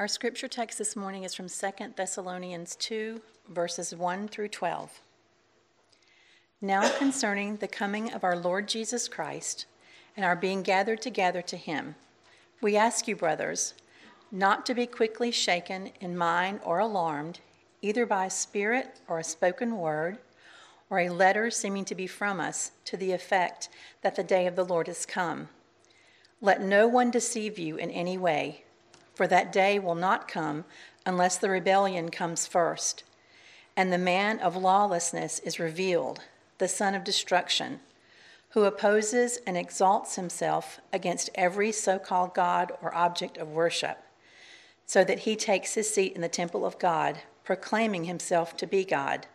Our scripture text this morning is from 2 Thessalonians 2, verses 1 through 12. Now concerning the coming of our Lord Jesus Christ and our being gathered together to him, we ask you, brothers, not to be quickly shaken in mind or alarmed, either by a spirit or a spoken word, or a letter seeming to be from us to the effect that the day of the Lord is come. Let no one deceive you in any way for that day will not come unless the rebellion comes first, and the man of lawlessness is revealed, the son of destruction, who opposes and exalts himself against every so called God or object of worship, so that he takes his seat in the temple of God, proclaiming himself to be God.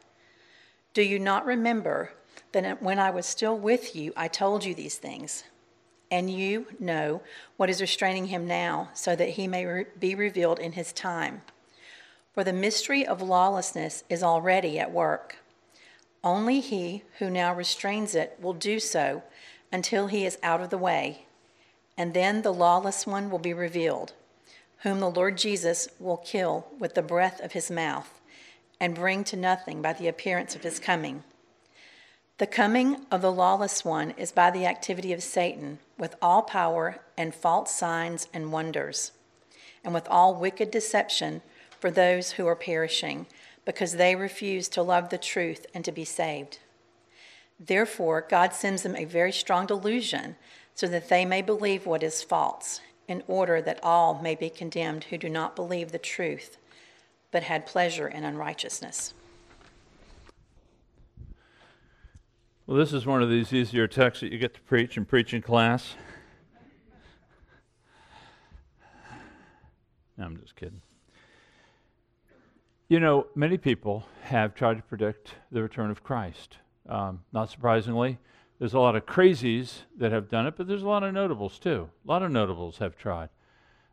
Do you not remember that when I was still with you, I told you these things? And you know what is restraining him now, so that he may re- be revealed in his time. For the mystery of lawlessness is already at work. Only he who now restrains it will do so until he is out of the way, and then the lawless one will be revealed, whom the Lord Jesus will kill with the breath of his mouth and bring to nothing by the appearance of his coming. The coming of the lawless one is by the activity of Satan, with all power and false signs and wonders, and with all wicked deception for those who are perishing, because they refuse to love the truth and to be saved. Therefore, God sends them a very strong delusion, so that they may believe what is false, in order that all may be condemned who do not believe the truth, but had pleasure in unrighteousness. Well, this is one of these easier texts that you get to preach and preach in class. No, I'm just kidding. You know, many people have tried to predict the return of Christ. Um, not surprisingly, there's a lot of crazies that have done it, but there's a lot of notables too. A lot of notables have tried.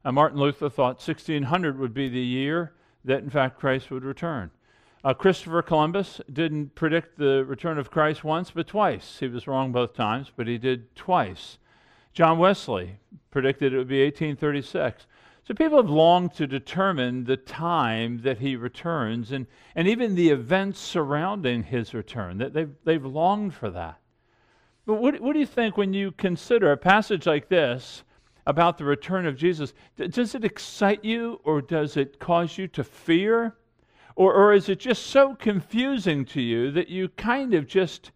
Uh, Martin Luther thought 1600 would be the year that, in fact, Christ would return. Uh, Christopher Columbus didn't predict the return of Christ once, but twice. He was wrong both times, but he did twice. John Wesley predicted it would be 1836. So people have longed to determine the time that he returns and, and even the events surrounding his return. That they've, they've longed for that. But what, what do you think when you consider a passage like this about the return of Jesus? Does it excite you or does it cause you to fear? Or, or is it just so confusing to you that you kind of just,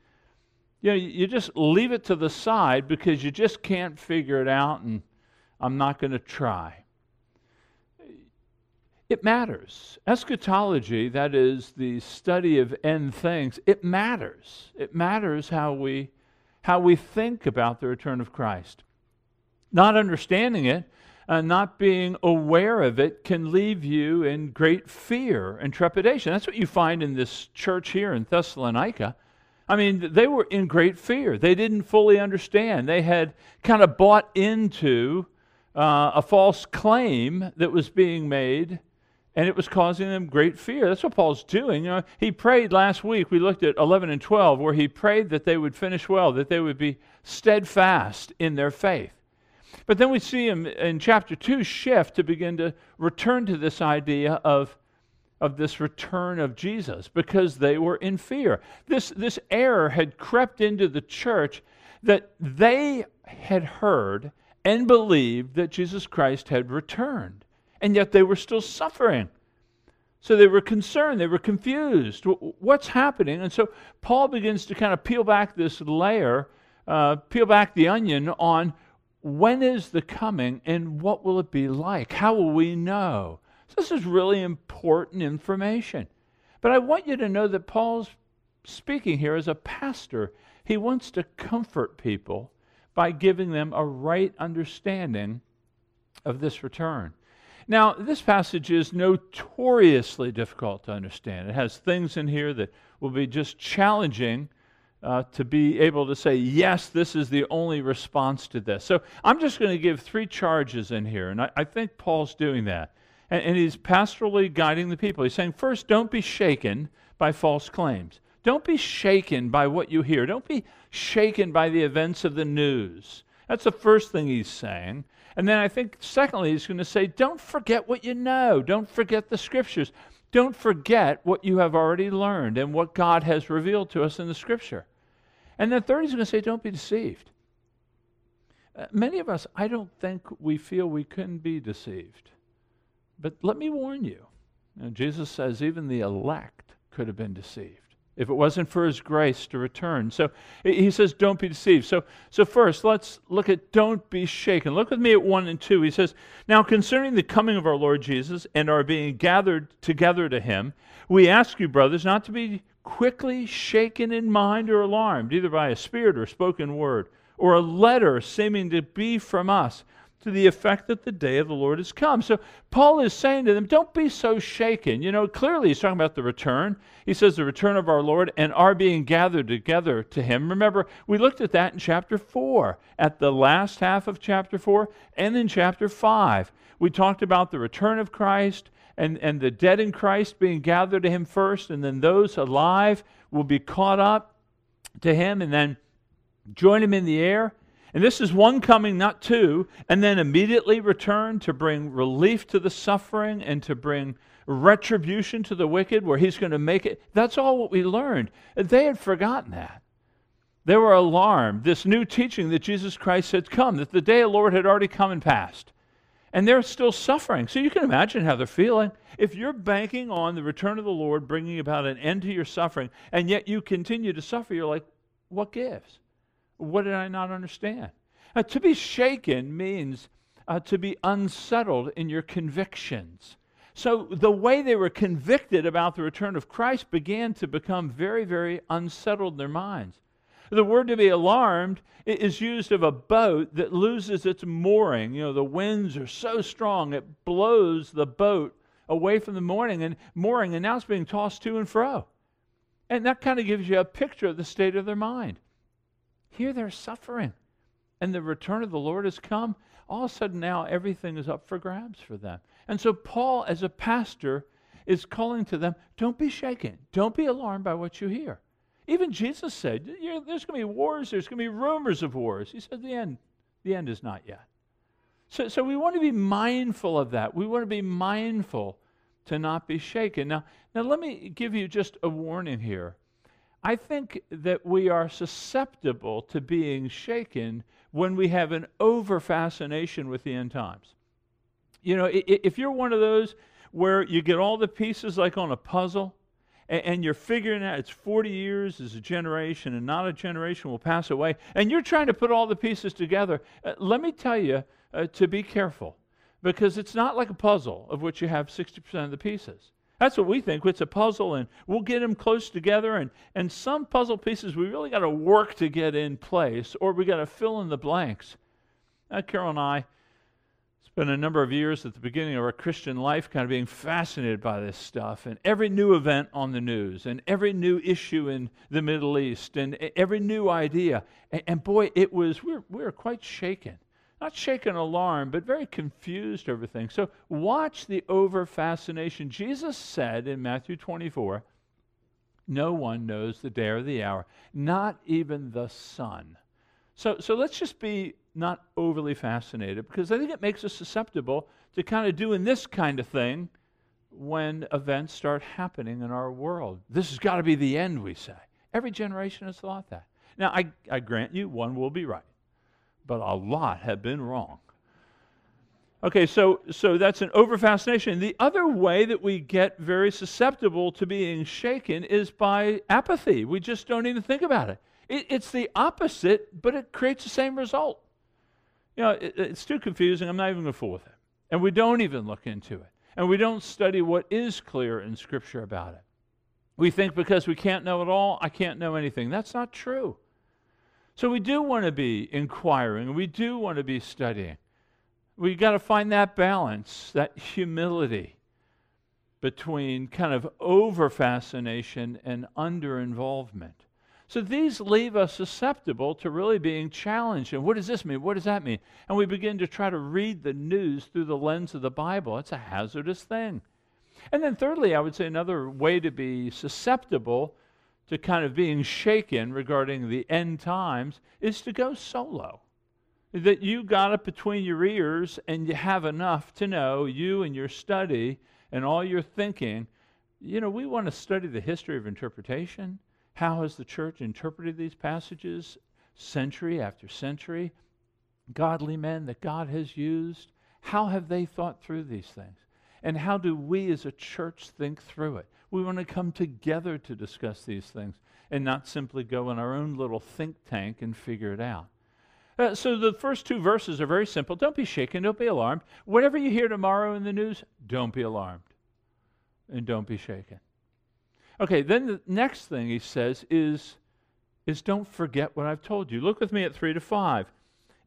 you know, you just leave it to the side because you just can't figure it out and I'm not going to try? It matters. Eschatology, that is the study of end things, it matters. It matters how we, how we think about the return of Christ. Not understanding it uh, not being aware of it can leave you in great fear and trepidation. That's what you find in this church here in Thessalonica. I mean, they were in great fear. They didn't fully understand. They had kind of bought into uh, a false claim that was being made, and it was causing them great fear. That's what Paul's doing. You know, he prayed last week. We looked at 11 and 12, where he prayed that they would finish well, that they would be steadfast in their faith. But then we see him in chapter 2 shift to begin to return to this idea of, of this return of Jesus because they were in fear. This, this error had crept into the church that they had heard and believed that Jesus Christ had returned, and yet they were still suffering. So they were concerned, they were confused. What's happening? And so Paul begins to kind of peel back this layer, uh, peel back the onion on when is the coming and what will it be like? How will we know? So this is really important information. But I want you to know that Paul's speaking here as a pastor. He wants to comfort people by giving them a right understanding of this return. Now, this passage is notoriously difficult to understand. It has things in here that will be just challenging uh, to be able to say, yes, this is the only response to this. So I'm just going to give three charges in here, and I, I think Paul's doing that. And, and he's pastorally guiding the people. He's saying, first, don't be shaken by false claims. Don't be shaken by what you hear. Don't be shaken by the events of the news. That's the first thing he's saying. And then I think, secondly, he's going to say, don't forget what you know. Don't forget the scriptures. Don't forget what you have already learned and what God has revealed to us in the scripture. And then third, he's going to say, don't be deceived. Uh, many of us, I don't think we feel we couldn't be deceived. But let me warn you. you know, Jesus says even the elect could have been deceived if it wasn't for his grace to return. So he says, don't be deceived. So, so first, let's look at don't be shaken. Look with me at 1 and 2. He says, Now concerning the coming of our Lord Jesus and our being gathered together to him, we ask you, brothers, not to be quickly shaken in mind or alarmed, either by a spirit or spoken word or a letter seeming to be from us to the effect that the day of the Lord has come. So Paul is saying to them, don't be so shaken. You know, clearly he's talking about the return. He says the return of our Lord and our being gathered together to him. Remember, we looked at that in chapter 4, at the last half of chapter 4, and in chapter 5. We talked about the return of Christ and, and the dead in Christ being gathered to him first, and then those alive will be caught up to him and then join him in the air. And this is one coming, not two, and then immediately return to bring relief to the suffering and to bring retribution to the wicked, where he's going to make it. That's all what we learned. They had forgotten that. They were alarmed. This new teaching that Jesus Christ had come, that the day of the Lord had already come and passed and they're still suffering. So you can imagine how they're feeling. If you're banking on the return of the Lord bringing about an end to your suffering, and yet you continue to suffer, you're like, what gives? What did I not understand? Uh, to be shaken means uh, to be unsettled in your convictions. So the way they were convicted about the return of Christ began to become very, very unsettled in their minds. The word to be alarmed is used of a boat that loses its mooring. You know, the winds are so strong it blows the boat away from the mooring and mooring, and now it's being tossed to and fro. And that kind of gives you a picture of the state of their mind. Here they're suffering, and the return of the Lord has come. All of a sudden, now everything is up for grabs for them. And so, Paul, as a pastor, is calling to them don't be shaken, don't be alarmed by what you hear. Even Jesus said, there's going to be wars, there's going to be rumors of wars. He said, the end, the end is not yet. So, so we want to be mindful of that. We want to be mindful to not be shaken. Now, now, let me give you just a warning here. I think that we are susceptible to being shaken when we have an over fascination with the end times. You know, if you're one of those where you get all the pieces like on a puzzle, and, you're figuring out it's 40 years is a generation and not a generation will pass away, and you're trying to put all the pieces together, uh, let me tell you uh, to be careful because it's not like a puzzle of which you have 60% of the pieces. That's what we think. It's a puzzle, and we'll get them close together. And, and some puzzle pieces we really got to work to get in place, or we got to fill in the blanks. Uh, Carol and I spent a number of years at the beginning of our Christian life kind of being fascinated by this stuff and every new event on the news and every new issue in the Middle East and every new idea. And, and boy, it was, we were, we were quite shaken. Not shaken alarm, but very confused over things. So watch the over fascination. Jesus said in Matthew 24, no one knows the day or the hour, not even the Son. So, so let's just be not overly fascinated because I think it makes us susceptible to kind of doing this kind of thing when events start happening in our world. This has got to be the end, we say. Every generation has thought that. Now, I, I grant you, one will be right, but a lot have been wrong. Okay, so, so that's an over fascination. The other way that we get very susceptible to being shaken is by apathy. We just don't even think about it. it it's the opposite, but it creates the same result. You know, it, it's too confusing. I'm not even going to fool with it. And we don't even look into it. And we don't study what is clear in Scripture about it. We think because we can't know it all, I can't know anything. That's not true. So we do want to be inquiring. We do want to be studying. We've got to find that balance, that humility between kind of over fascination and under involvement. So these leave us susceptible to really being challenged. And what does this mean? What does that mean? And we begin to try to read the news through the lens of the Bible. It's a hazardous thing. And then, thirdly, I would say another way to be susceptible to kind of being shaken regarding the end times is to go solo. that you got it between your ears and you have enough to know, you and your study and all your thinking. You know, we want to study the history of interpretation. How has the church interpreted these passages century after century? Godly men that God has used, how have they thought through these things? And how do we as a church think through it? We want to come together to discuss these things and not simply go in our own little think tank and figure it out. Uh, so the first two verses are very simple. Don't be shaken, don't be alarmed. Whatever you hear tomorrow in the news, don't be alarmed and don't be shaken. Okay, then the next thing he says is, is don't forget what I've told you. Look with me at 3 to 5.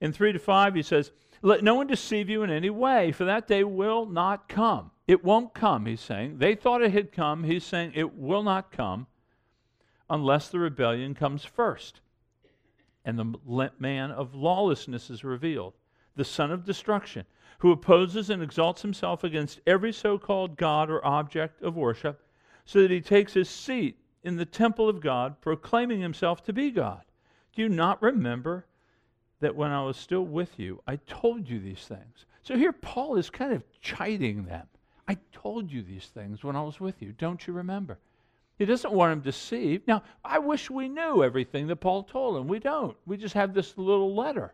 In 3 to 5, he says, Let no one deceive you in any way, for that day will not come. It won't come, he's saying. They thought it had come. He's saying it will not come unless the rebellion comes first and the man of lawlessness is revealed, the son of destruction, who opposes and exalts himself against every so called God or object of worship, so that he takes his seat in the temple of God, proclaiming himself to be God. Do you not remember that when I was still with you, I told you these things? So here Paul is kind of chiding them. I told you these things when I was with you. Don't you remember? He doesn't want them deceived. Now, I wish we knew everything that Paul told them. We don't. We just have this little letter.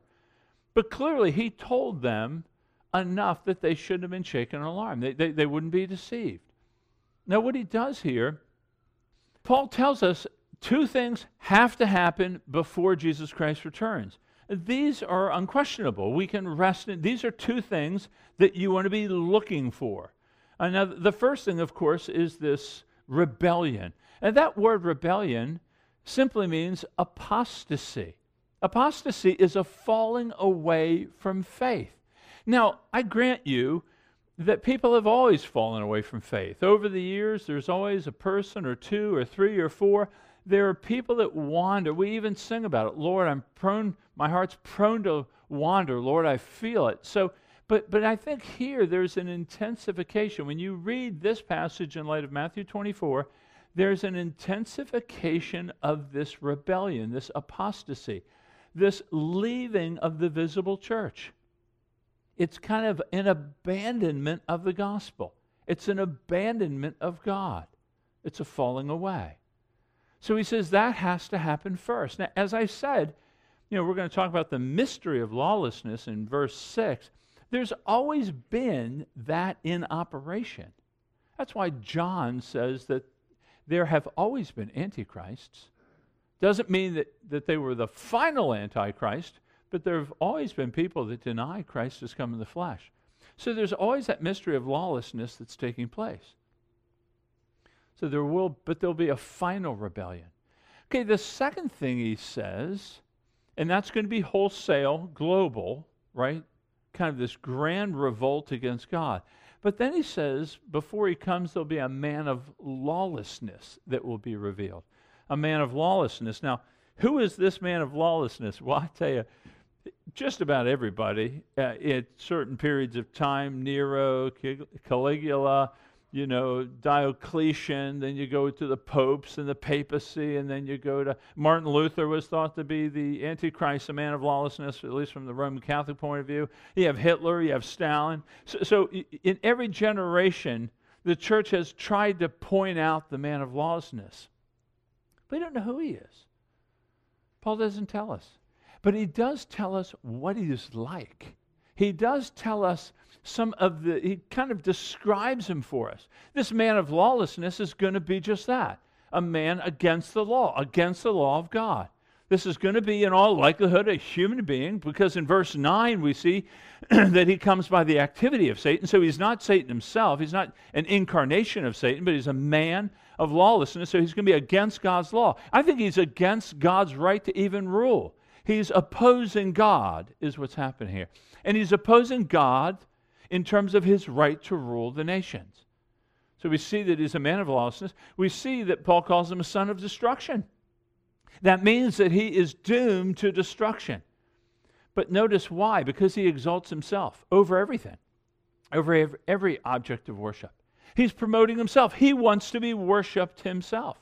But clearly, he told them enough that they shouldn't have been shaken alarm. They, they, they wouldn't be deceived. Now, what he does here, Paul tells us two things have to happen before Jesus Christ returns. These are unquestionable. We can rest in these are two things that you want to be looking for. Now, the first thing, of course, is this rebellion. And that word rebellion simply means apostasy. Apostasy is a falling away from faith. Now, I grant you that people have always fallen away from faith. Over the years, there's always a person or two or three or four. There are people that wander. We even sing about it. Lord, I'm prone, my heart's prone to wander. Lord, I feel it. So but, but I think here there's an intensification. When you read this passage in light of Matthew 24, there's an intensification of this rebellion, this apostasy, this leaving of the visible church. It's kind of an abandonment of the gospel, it's an abandonment of God, it's a falling away. So he says that has to happen first. Now, as I said, you know, we're going to talk about the mystery of lawlessness in verse 6. There's always been that in operation. That's why John says that there have always been antichrists. Doesn't mean that, that they were the final antichrist, but there have always been people that deny Christ has come in the flesh. So there's always that mystery of lawlessness that's taking place. So there will, but there'll be a final rebellion. Okay, the second thing he says, and that's going to be wholesale, global, right? Kind of this grand revolt against God. But then he says, before he comes, there'll be a man of lawlessness that will be revealed. A man of lawlessness. Now, who is this man of lawlessness? Well, I tell you, just about everybody uh, at certain periods of time Nero, Caligula, you know, Diocletian, then you go to the popes and the papacy, and then you go to Martin Luther was thought to be the Antichrist, a man of lawlessness, at least from the Roman Catholic point of view. You have Hitler, you have Stalin. So, so in every generation, the church has tried to point out the man of lawlessness. We don't know who he is. Paul doesn't tell us. But he does tell us what he is like. He does tell us some of the, he kind of describes him for us. This man of lawlessness is going to be just that a man against the law, against the law of God. This is going to be, in all likelihood, a human being because in verse 9 we see that he comes by the activity of Satan. So he's not Satan himself. He's not an incarnation of Satan, but he's a man of lawlessness. So he's going to be against God's law. I think he's against God's right to even rule. He's opposing God, is what's happening here. And he's opposing God in terms of his right to rule the nations. So we see that he's a man of lawlessness. We see that Paul calls him a son of destruction. That means that he is doomed to destruction. But notice why? Because he exalts himself over everything, over every, object of worship. He's promoting himself. He wants to be worshiped himself.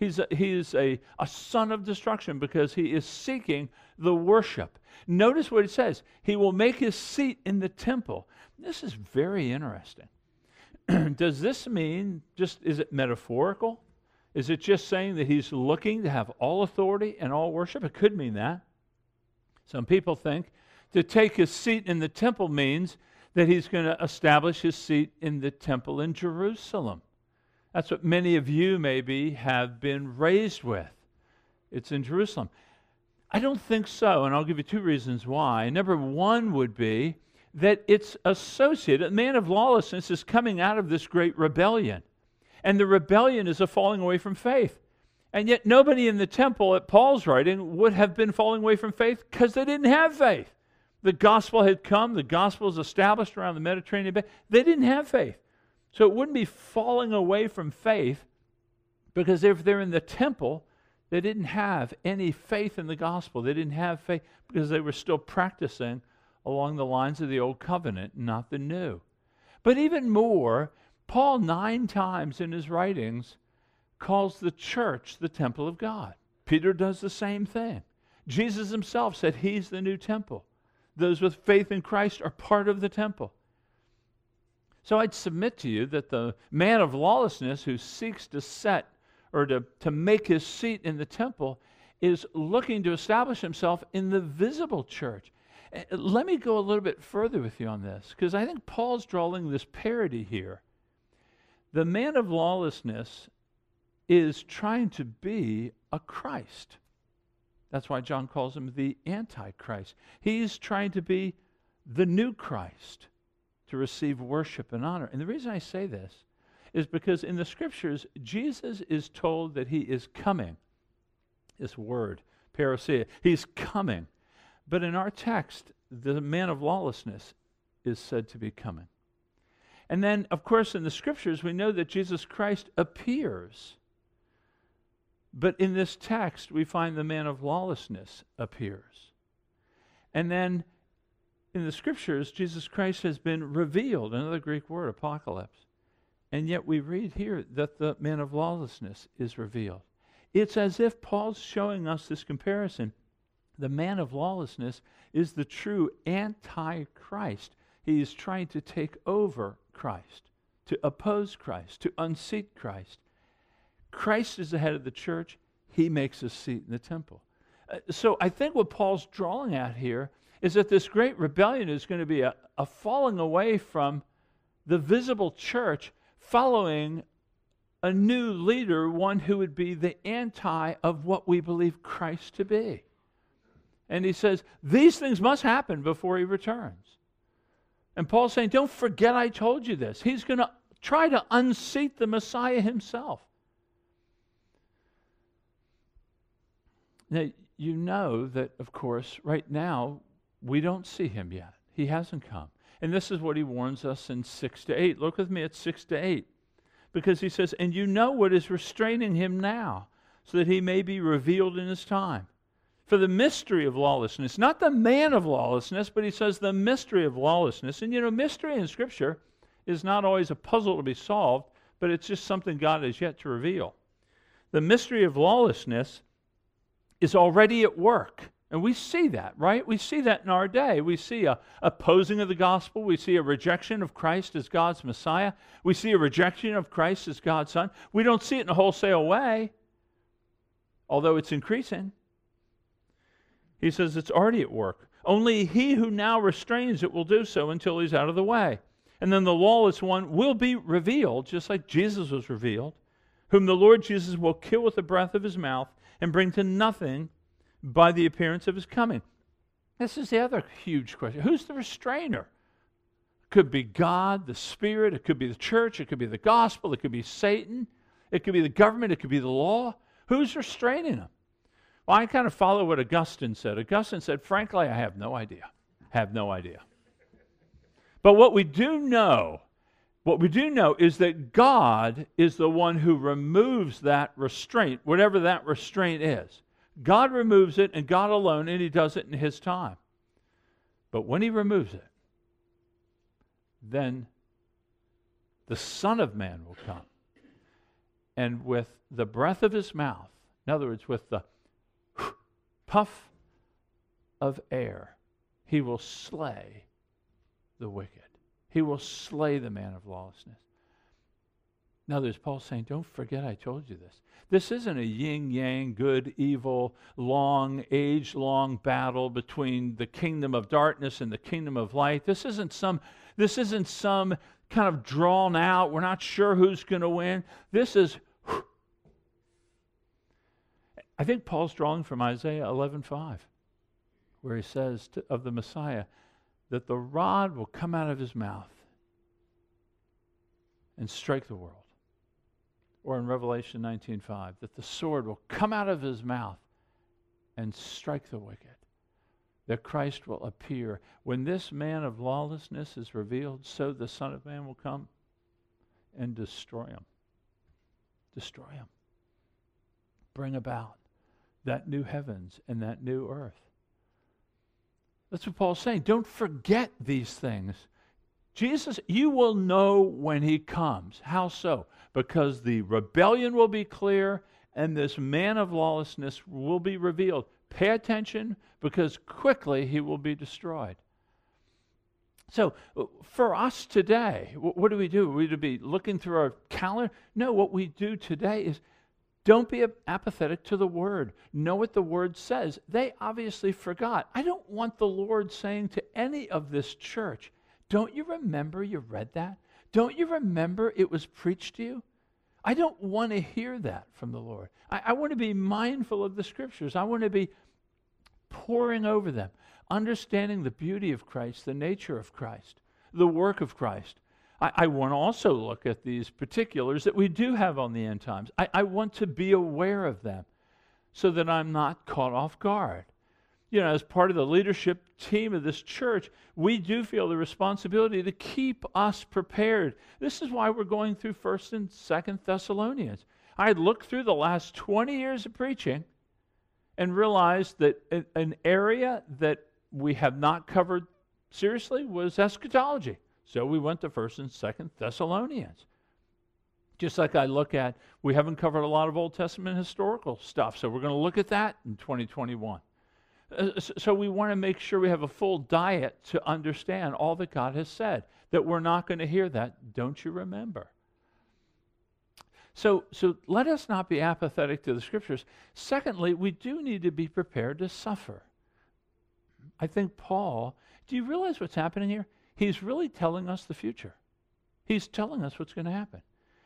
He's a, he is a, a son of destruction because he is seeking the worship. Notice what it says He will make his seat in the temple. This is very interesting. Does this mean just, is it metaphorical? Is it just saying that he's looking to have all authority and all worship? It could mean that. Some people think to take his seat in the temple means that he's going to establish his seat in the temple in Jerusalem. That's what many of you maybe have been raised with. It's in Jerusalem. I don't think so, and I'll give you two reasons why. Number one would be that it's associated, the man of lawlessness is coming out of this great rebellion. And the rebellion is a falling away from faith. And yet, nobody in the temple at Paul's writing would have been falling away from faith because they didn't have faith. The gospel had come, the gospel was established around the Mediterranean. They didn't have faith. So it wouldn't be falling away from faith because if they're in the temple, they didn't have any faith in the gospel. They didn't have faith because they were still practicing along the lines of the old covenant, not the new. But even more, Paul, nine times in his writings, calls the church the temple of God. Peter does the same thing. Jesus himself said he's the new temple. Those with faith in Christ are part of the temple. So I'd submit to you that the man of lawlessness who seeks to set or to, to make his seat in the temple is looking to establish himself in the visible church. Eh, let me go a little bit further with you on this, because I think Paul's drawing this parody here. The man of lawlessness is trying to be a Christ. That's why John calls him the Antichrist. He's trying to be the new Christ to receive worship and honor. And the reason I say this is because in the scriptures, Jesus is told that he is coming. This word, parousia, he's coming. But in our text, the man of lawlessness is said to be coming. And then, of course, in the scriptures, we know that Jesus Christ appears. But in this text, we find the man of lawlessness appears. And then in the scriptures, Jesus Christ has been revealed, another Greek word, apocalypse. And yet we read here that the man of lawlessness is revealed. It's as if Paul's showing us this comparison. The man of lawlessness is the true antichrist. He is trying to take over Christ, to oppose Christ, to unseat Christ. Christ is the head of the church. He makes a seat in the temple. Uh, so I think what Paul's drawing at here is that this great rebellion is going to be a, a falling away from the visible church following a new leader, one who would be the anti of what we believe Christ to be. And he says, These things must happen before he returns. And Paul's saying, Don't forget I told you this. He's going to try to unseat the Messiah himself. Now, you know that, of course, right now, we don't see him yet. He hasn't come. And this is what he warns us in 6 to 8. Look with me at 6 to 8. Because he says, And you know what is restraining him now, so that he may be revealed in his time. For the mystery of lawlessness, not the man of lawlessness, but he says the mystery of lawlessness. And you know, mystery in Scripture is not always a puzzle to be solved, but it's just something God has yet to reveal. The mystery of lawlessness is already at work. And we see that, right? We see that in our day. We see a opposing of the gospel. We see a rejection of Christ as God's Messiah. We see a rejection of Christ as God's Son. We don't see it in a wholesale way, although it's increasing. He says it's already at work. Only he who now restrains it will do so until he's out of the way. And then the lawless one will be revealed, just like Jesus was revealed, whom the Lord Jesus will kill with the breath of his mouth and bring to nothing by the appearance of his coming. This is the other huge question. Who's the restrainer? Could be God, the Spirit, it could be the church, it could be the gospel, it could be Satan, it could be the government, it could be the law. Who's restraining them? Well, I kind of follow what Augustine said. Augustine said, frankly, I have no idea. Have no idea. But what we do know, what we do know is that God is the one who removes that restraint, whatever that restraint is. God removes it, and God alone, and He does it in His time. But when He removes it, then the Son of Man will come. and with the breath of his mouth, in other words, with the puff of air, he will slay the wicked. He will slay the man of lawlessness. Now, there's Paul saying, Don't forget I told you this. This isn't a yin yang, good, evil, long, age long battle between the kingdom of darkness and the kingdom of light. This isn't some, this isn't some kind of drawn out, we're not sure who's going to win. This is I think Paul's drawing from Isaiah 11:5, where he says to, of the Messiah that the rod will come out of his mouth and strike the world. Or in Revelation 19:5, that the sword will come out of his mouth and strike the wicked. That Christ will appear. When this man of lawlessness is revealed, so the Son of Man will come and destroy him. Destroy him. Bring about that new heavens and that new earth. That's what Paul's saying. Don't forget these things. Jesus, you will know when he comes. How so? Because the rebellion will be clear and this man of lawlessness will be revealed. Pay attention because quickly he will be destroyed. So, uh, for us today, what do we do? Are we to be looking through our calendar? No, what we do today is don't be apathetic to the word. Know what the word says. They obviously forgot. I don't want the Lord saying to any of this church, Don't you remember you read that? Don't you remember it was preached to you? I don't want to hear that from the Lord. I, I want to be mindful of the scriptures. I want to be poring over them, understanding the beauty of Christ, the nature of Christ, the work of Christ. I, I want to also look at these particulars that we do have on the end times. I, I want to be aware of them so that I'm not caught off guard. You know, as part of the leadership team of this church, we do feel the responsibility to keep us prepared. This is why we're going through 1st and 2nd Thessalonians. I looked through the last 20 years of preaching and realized that an area that we have not covered seriously was eschatology. So we went to 1st and 2nd Thessalonians. Just like I look at, we haven't covered a lot of Old Testament historical stuff, so we're going to look at that in 2021. Uh, so we want to make sure we have a full diet to understand all that God has said. That we're not going to hear that. Don't you remember? So, so let us not be apathetic to the scriptures. Secondly, we do need to be prepared to suffer. I think Paul, do you realize what's happening here? He's really telling us the future. He's telling us what's going to happen.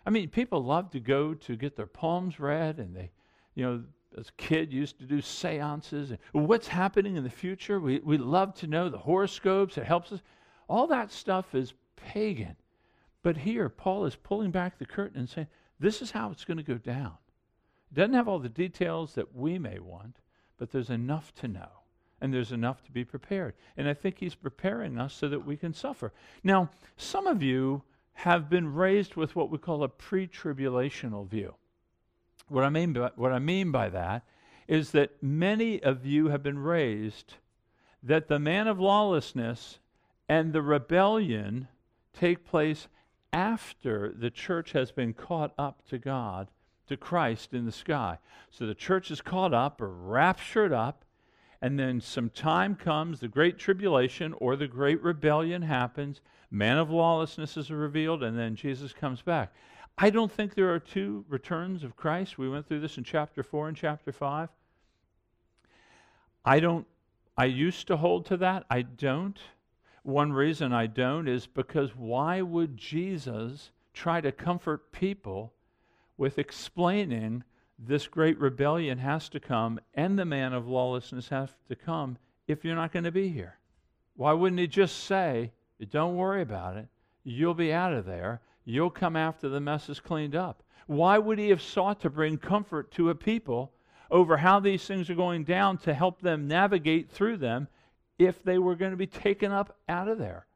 I mean, people love to go to get their palms read, and they, you know, as a kid used to do seances and what's happening in the future. We, we love to know the horoscopes, it helps us. All that stuff is pagan. But here, Paul is pulling back the curtain and saying, this is how it's going to go down. It doesn't have all the details that we may want, but there's enough to know and there's enough to be prepared. And I think he's preparing us so that we can suffer. Now, some of you have been raised with what we call a pre tribulational view. What I, mean by, what I mean by that is that many of you have been raised that the man of lawlessness and the rebellion take place after the church has been caught up to God, to Christ in the sky. So the church is caught up or raptured up, and then some time comes, the great tribulation or the great rebellion happens, man of lawlessness is revealed, and then Jesus comes back. I don't think there are two returns of Christ. We went through this in chapter 4 and chapter 5. I don't I used to hold to that. I don't. One reason I don't is because why would Jesus try to comfort people with explaining this great rebellion has to come and the man of lawlessness has to come if you're not going to be here. Why wouldn't he just say, Don't worry about it, you'll be out of there, you'll come after the mess is cleaned up? Why would he have sought to bring comfort to a people over how these things are going down to help them navigate through them if they were going to be taken up out of there?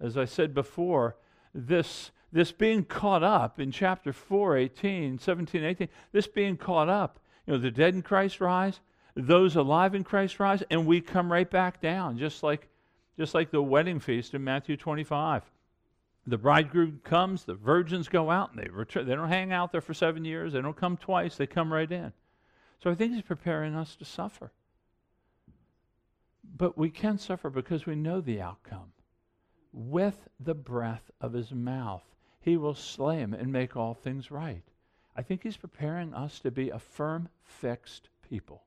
As I said before, this this being caught up in chapter 4, 18, 17, 18, this being caught up, you know, the dead in Christ rise, those alive in Christ rise, and we come right back down, just like, just like the wedding feast in Matthew 25. The bridegroom comes, the virgins go out, and they return. They don't hang out there for seven years. They don't come twice. They come right in. So I think he's preparing us to suffer. But we can suffer because we know the outcome. With the breath of his mouth, he will slay him and make all things right. I think he's preparing us to be a firm, fixed people.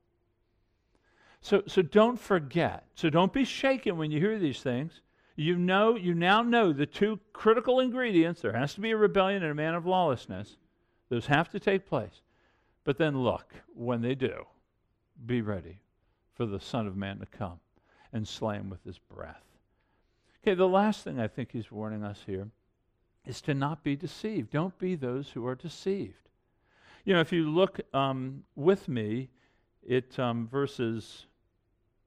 So, so don't forget. So don't be shaken when you hear these things. You know, you now know the two critical ingredients. There has to be a rebellion and a man of lawlessness. Those have to take place. But then look, when they do, be ready for the Son of Man to come and slay him with his breath. Okay, the last thing I think he's warning us here is to not be deceived. Don't be those who are deceived. You know, if you look um, with me it um, verses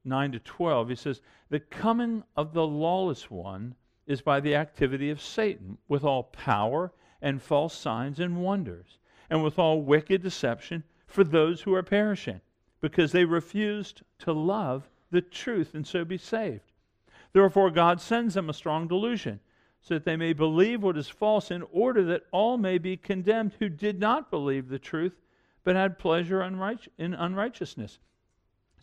9 to 12, he says, The coming of the lawless one is by the activity of Satan, with all power and false signs and wonders, and with all wicked deception for those who are perishing, because they refused to love the truth and so be saved. Therefore, God sends them a strong delusion, so that they may believe what is false, in order that all may be condemned who did not believe the truth, but had pleasure in unrighteousness.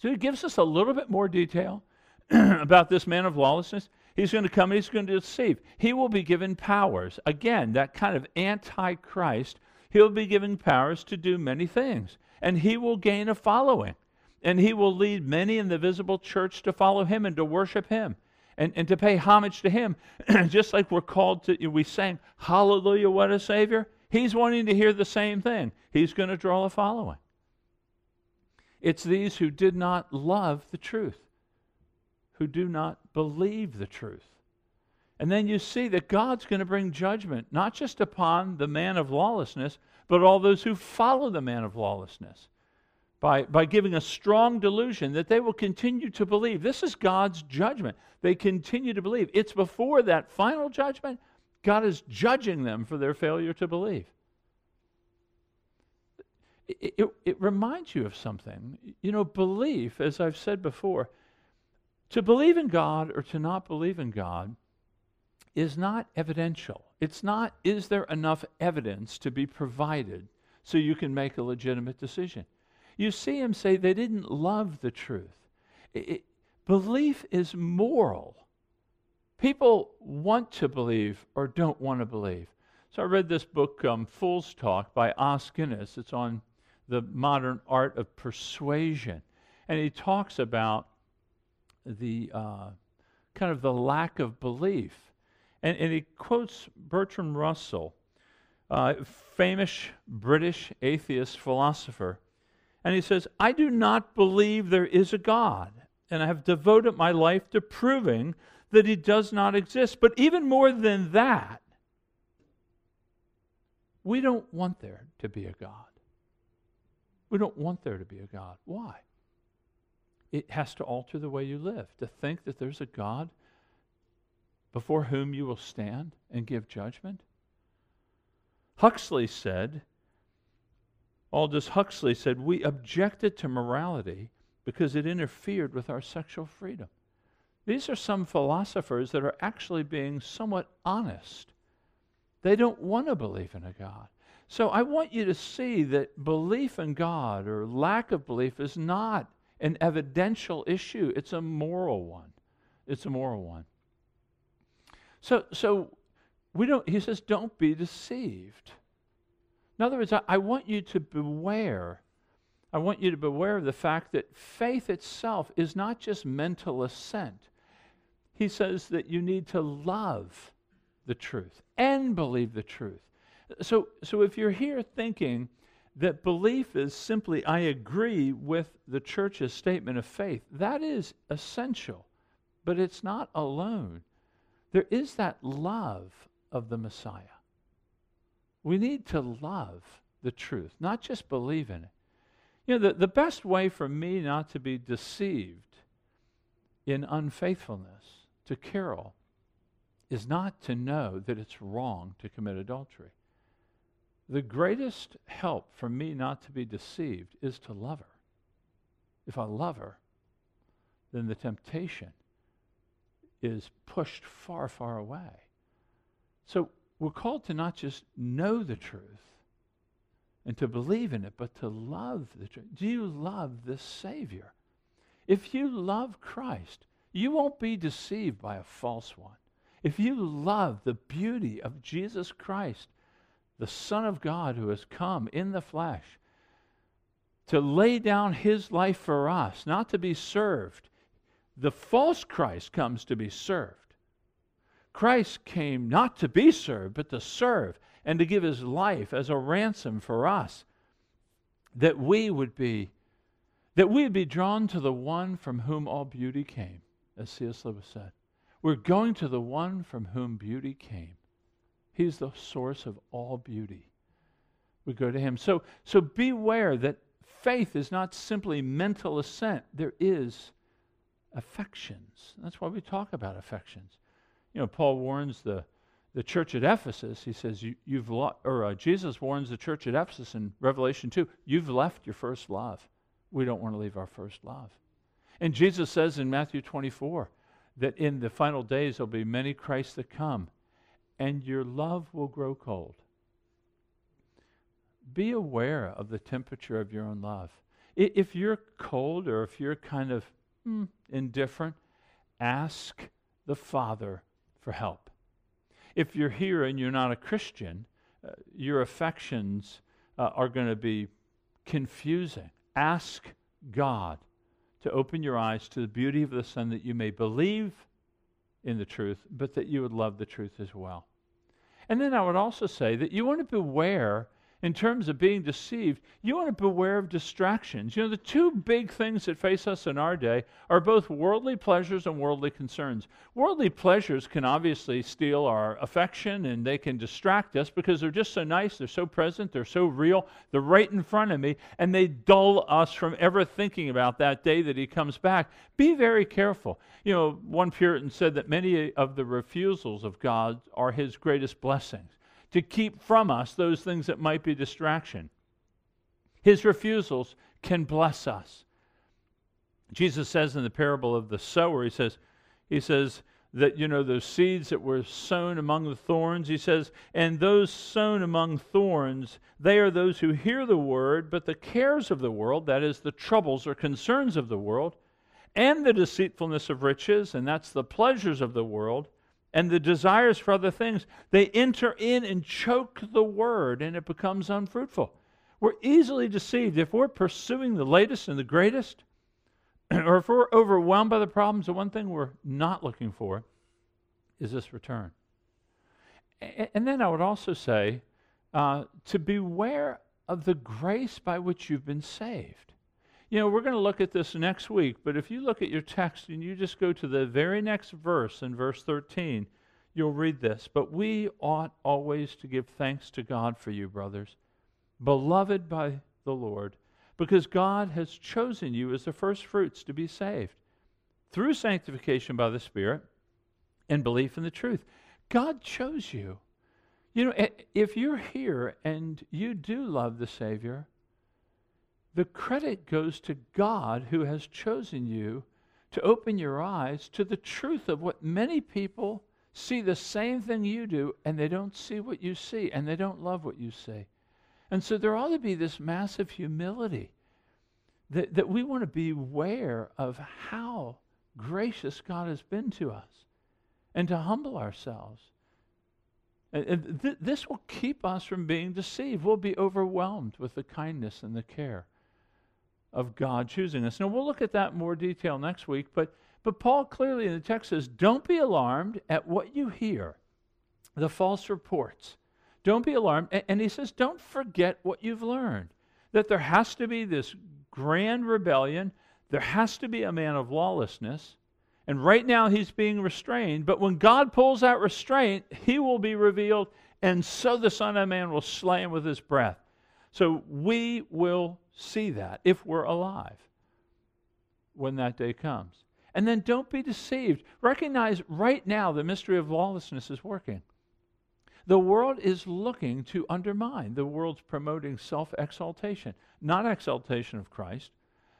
So he gives us a little bit more detail about this man of lawlessness. He's going to come and he's going to deceive. He will be given powers. Again, that kind of antichrist. He'll be given powers to do many things. And he will gain a following. And he will lead many in the visible church to follow him and to worship him and, and to pay homage to him. Just like we're called to, we sang, Hallelujah, what a Savior. He's wanting to hear the same thing. He's going to draw a following. It's these who did not love the truth, who do not believe the truth. And then you see that God's going to bring judgment, not just upon the man of lawlessness, but all those who follow the man of lawlessness by, by giving a strong delusion that they will continue to believe. This is God's judgment. They continue to believe. It's before that final judgment, God is judging them for their failure to believe it, it, reminds you of something. You know, belief, as I've said before, to believe in God or to not believe in God is not evidential. It's not, is there enough evidence to be provided so you can make a legitimate decision? You see him say they didn't love the truth. It, it, belief is moral. People want to believe or don't want to believe. So I read this book, um, Fool's Talk, by Os Guinness. It's on the modern art of persuasion. And he talks about the uh, kind of the lack of belief. And, and he quotes Bertrand Russell, uh, famous British atheist philosopher. And he says, I do not believe there is a God, and I have devoted my life to proving that he does not exist. But even more than that, we don't want there to be a God. We don't want there to be a God. Why? It has to alter the way you live. To think that there's a God before whom you will stand and give judgment. Huxley said, Aldous Huxley said, we objected to morality because it interfered with our sexual freedom. These are some philosophers that are actually being somewhat honest. They don't want to believe in a God. So I want you to see that belief in God or lack of belief is not an evidential issue, it's a moral one. It's a moral one. So, so we don't, he says, don't be deceived. In other words, I, I want you to beware. I want you to beware of the fact that faith itself is not just mental assent. He says that you need to love the truth and believe the truth. So, so if you're here thinking that belief is simply, I agree with the church's statement of faith, that is essential, but it's not alone. There is that love of the Messiah. We need to love the truth, not just believe in it. You know, the, the best way for me not to be deceived in unfaithfulness to Carol is not to know that it's wrong to commit adultery. The greatest help for me not to be deceived is to love her. If I love her, then the temptation is pushed far, far away. So we're called to not just know the truth and to believe in it, but to love the truth. Do you love this Savior? If you love Christ, you won't be deceived by a false one. If you love the beauty of Jesus Christ, the Son of God who has come in the flesh to lay down his life for us, not to be served, the false Christ comes to be served. Christ came not to be served, but to serve and to give his life as a ransom for us, that we would be that we would be drawn to the one from whom all beauty came, as C.S. Lewis said. We're going to the one from whom beauty came. He's the source of all beauty. We go to him. So, so beware that faith is not simply mental assent. There is affections. That's why we talk about affections. You know, Paul warns the, the church at Ephesus. He says, you, have lo- or uh, Jesus warns the church at Ephesus in Revelation 2, you've left your first love. We don't want to leave our first love. And Jesus says in Matthew 24 that in the final days there'll be many Christs that come, and your love will grow cold. Be aware of the temperature of your own love. If you're cold or if you're kind of hmm, indifferent, ask the Father for help. If you're here and you're not a Christian, uh, your affections uh, are going to be confusing. Ask God to open your eyes to the beauty of the Son that you may believe in the truth, but that you would love the truth as well. And then I would also say that you want to beware in terms of being deceived, you want to beware of distractions. You know, the two big things that face us in our day are both worldly pleasures and worldly concerns. Worldly pleasures can obviously steal our affection and they can distract us because they're just so nice, they're so present, they're so real, they're right in front of me, and they dull us from ever thinking about that day that He comes back. Be very careful. You know, one Puritan said that many of the refusals of God are His greatest blessings to keep from us those things that might be distraction. His refusals can bless us. Jesus says in the parable of the sower, he says, he says that, you know, those seeds that were sown among the thorns, he says, and those sown among thorns, they are those who hear the word, but the cares of the world, that is, the troubles or concerns of the world, and the deceitfulness of riches, and that's the pleasures of the world, and the desires for other things, they enter in and choke the word and it becomes unfruitful. We're easily deceived. If we're pursuing the latest and the greatest, or if we're overwhelmed by the problems, the one thing we're not looking for is this return. And then I would also say uh, to beware of the grace by which you've been saved. You know, we're going to look at this next week, but if you look at your text and you just go to the very next verse in verse 13, you'll read this. But we ought always to give thanks to God for you, brothers, beloved by the Lord, because God has chosen you as the first fruits to be saved through sanctification by the Spirit and belief in the truth. God chose you. You know, if you're here and you do love the Savior, the credit goes to God who has chosen you to open your eyes to the truth of what many people see the same thing you do and they don't see what you see and they don't love what you see. And so there ought to be this massive humility that, that we want to be aware of how gracious God has been to us and to humble ourselves. And, th- this will keep us from being deceived. We'll be overwhelmed with the kindness and the care of God choosing us. Now, we'll look at that in more detail next week, but, but Paul clearly in the text says, Don't be alarmed at what you hear, the false reports. Don't be alarmed. And, and he says, Don't forget what you've learned, that there has to be this grand rebellion, there has to be a man of lawlessness. And right now he's being restrained, but when God pulls out restraint, he will be revealed, and so the Son of Man will slay him with his breath. So we will see that if we're alive when that day comes. And then don't be deceived. Recognize right now the mystery of lawlessness is working. The world is looking to undermine. The world's promoting self exaltation, not exaltation of Christ.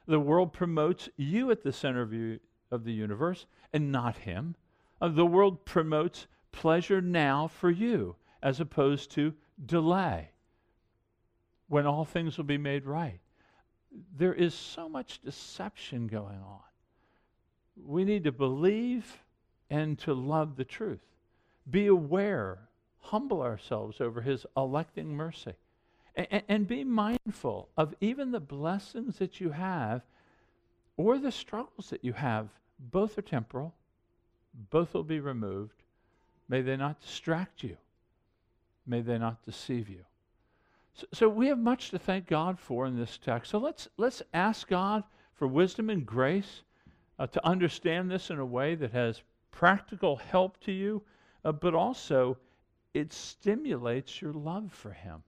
The world promotes you at the center of, you, of the universe and not Him. Uh, the world promotes pleasure now for you as opposed to delay when all things will be made right. There is so much deception going on. We need to believe and to love the truth. Be aware, humble ourselves over His electing mercy, and, and be mindful of even the blessings that you have or the struggles that you have. Both are temporal, both will be removed. May they not distract you, may they not deceive you. So, so, we have much to thank God for in this text. So let's, let's ask God for wisdom and grace uh, to understand this in a way that has practical help to you, uh, but also it stimulates your love for Him.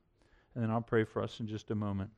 And then I'll pray for us in just a moment.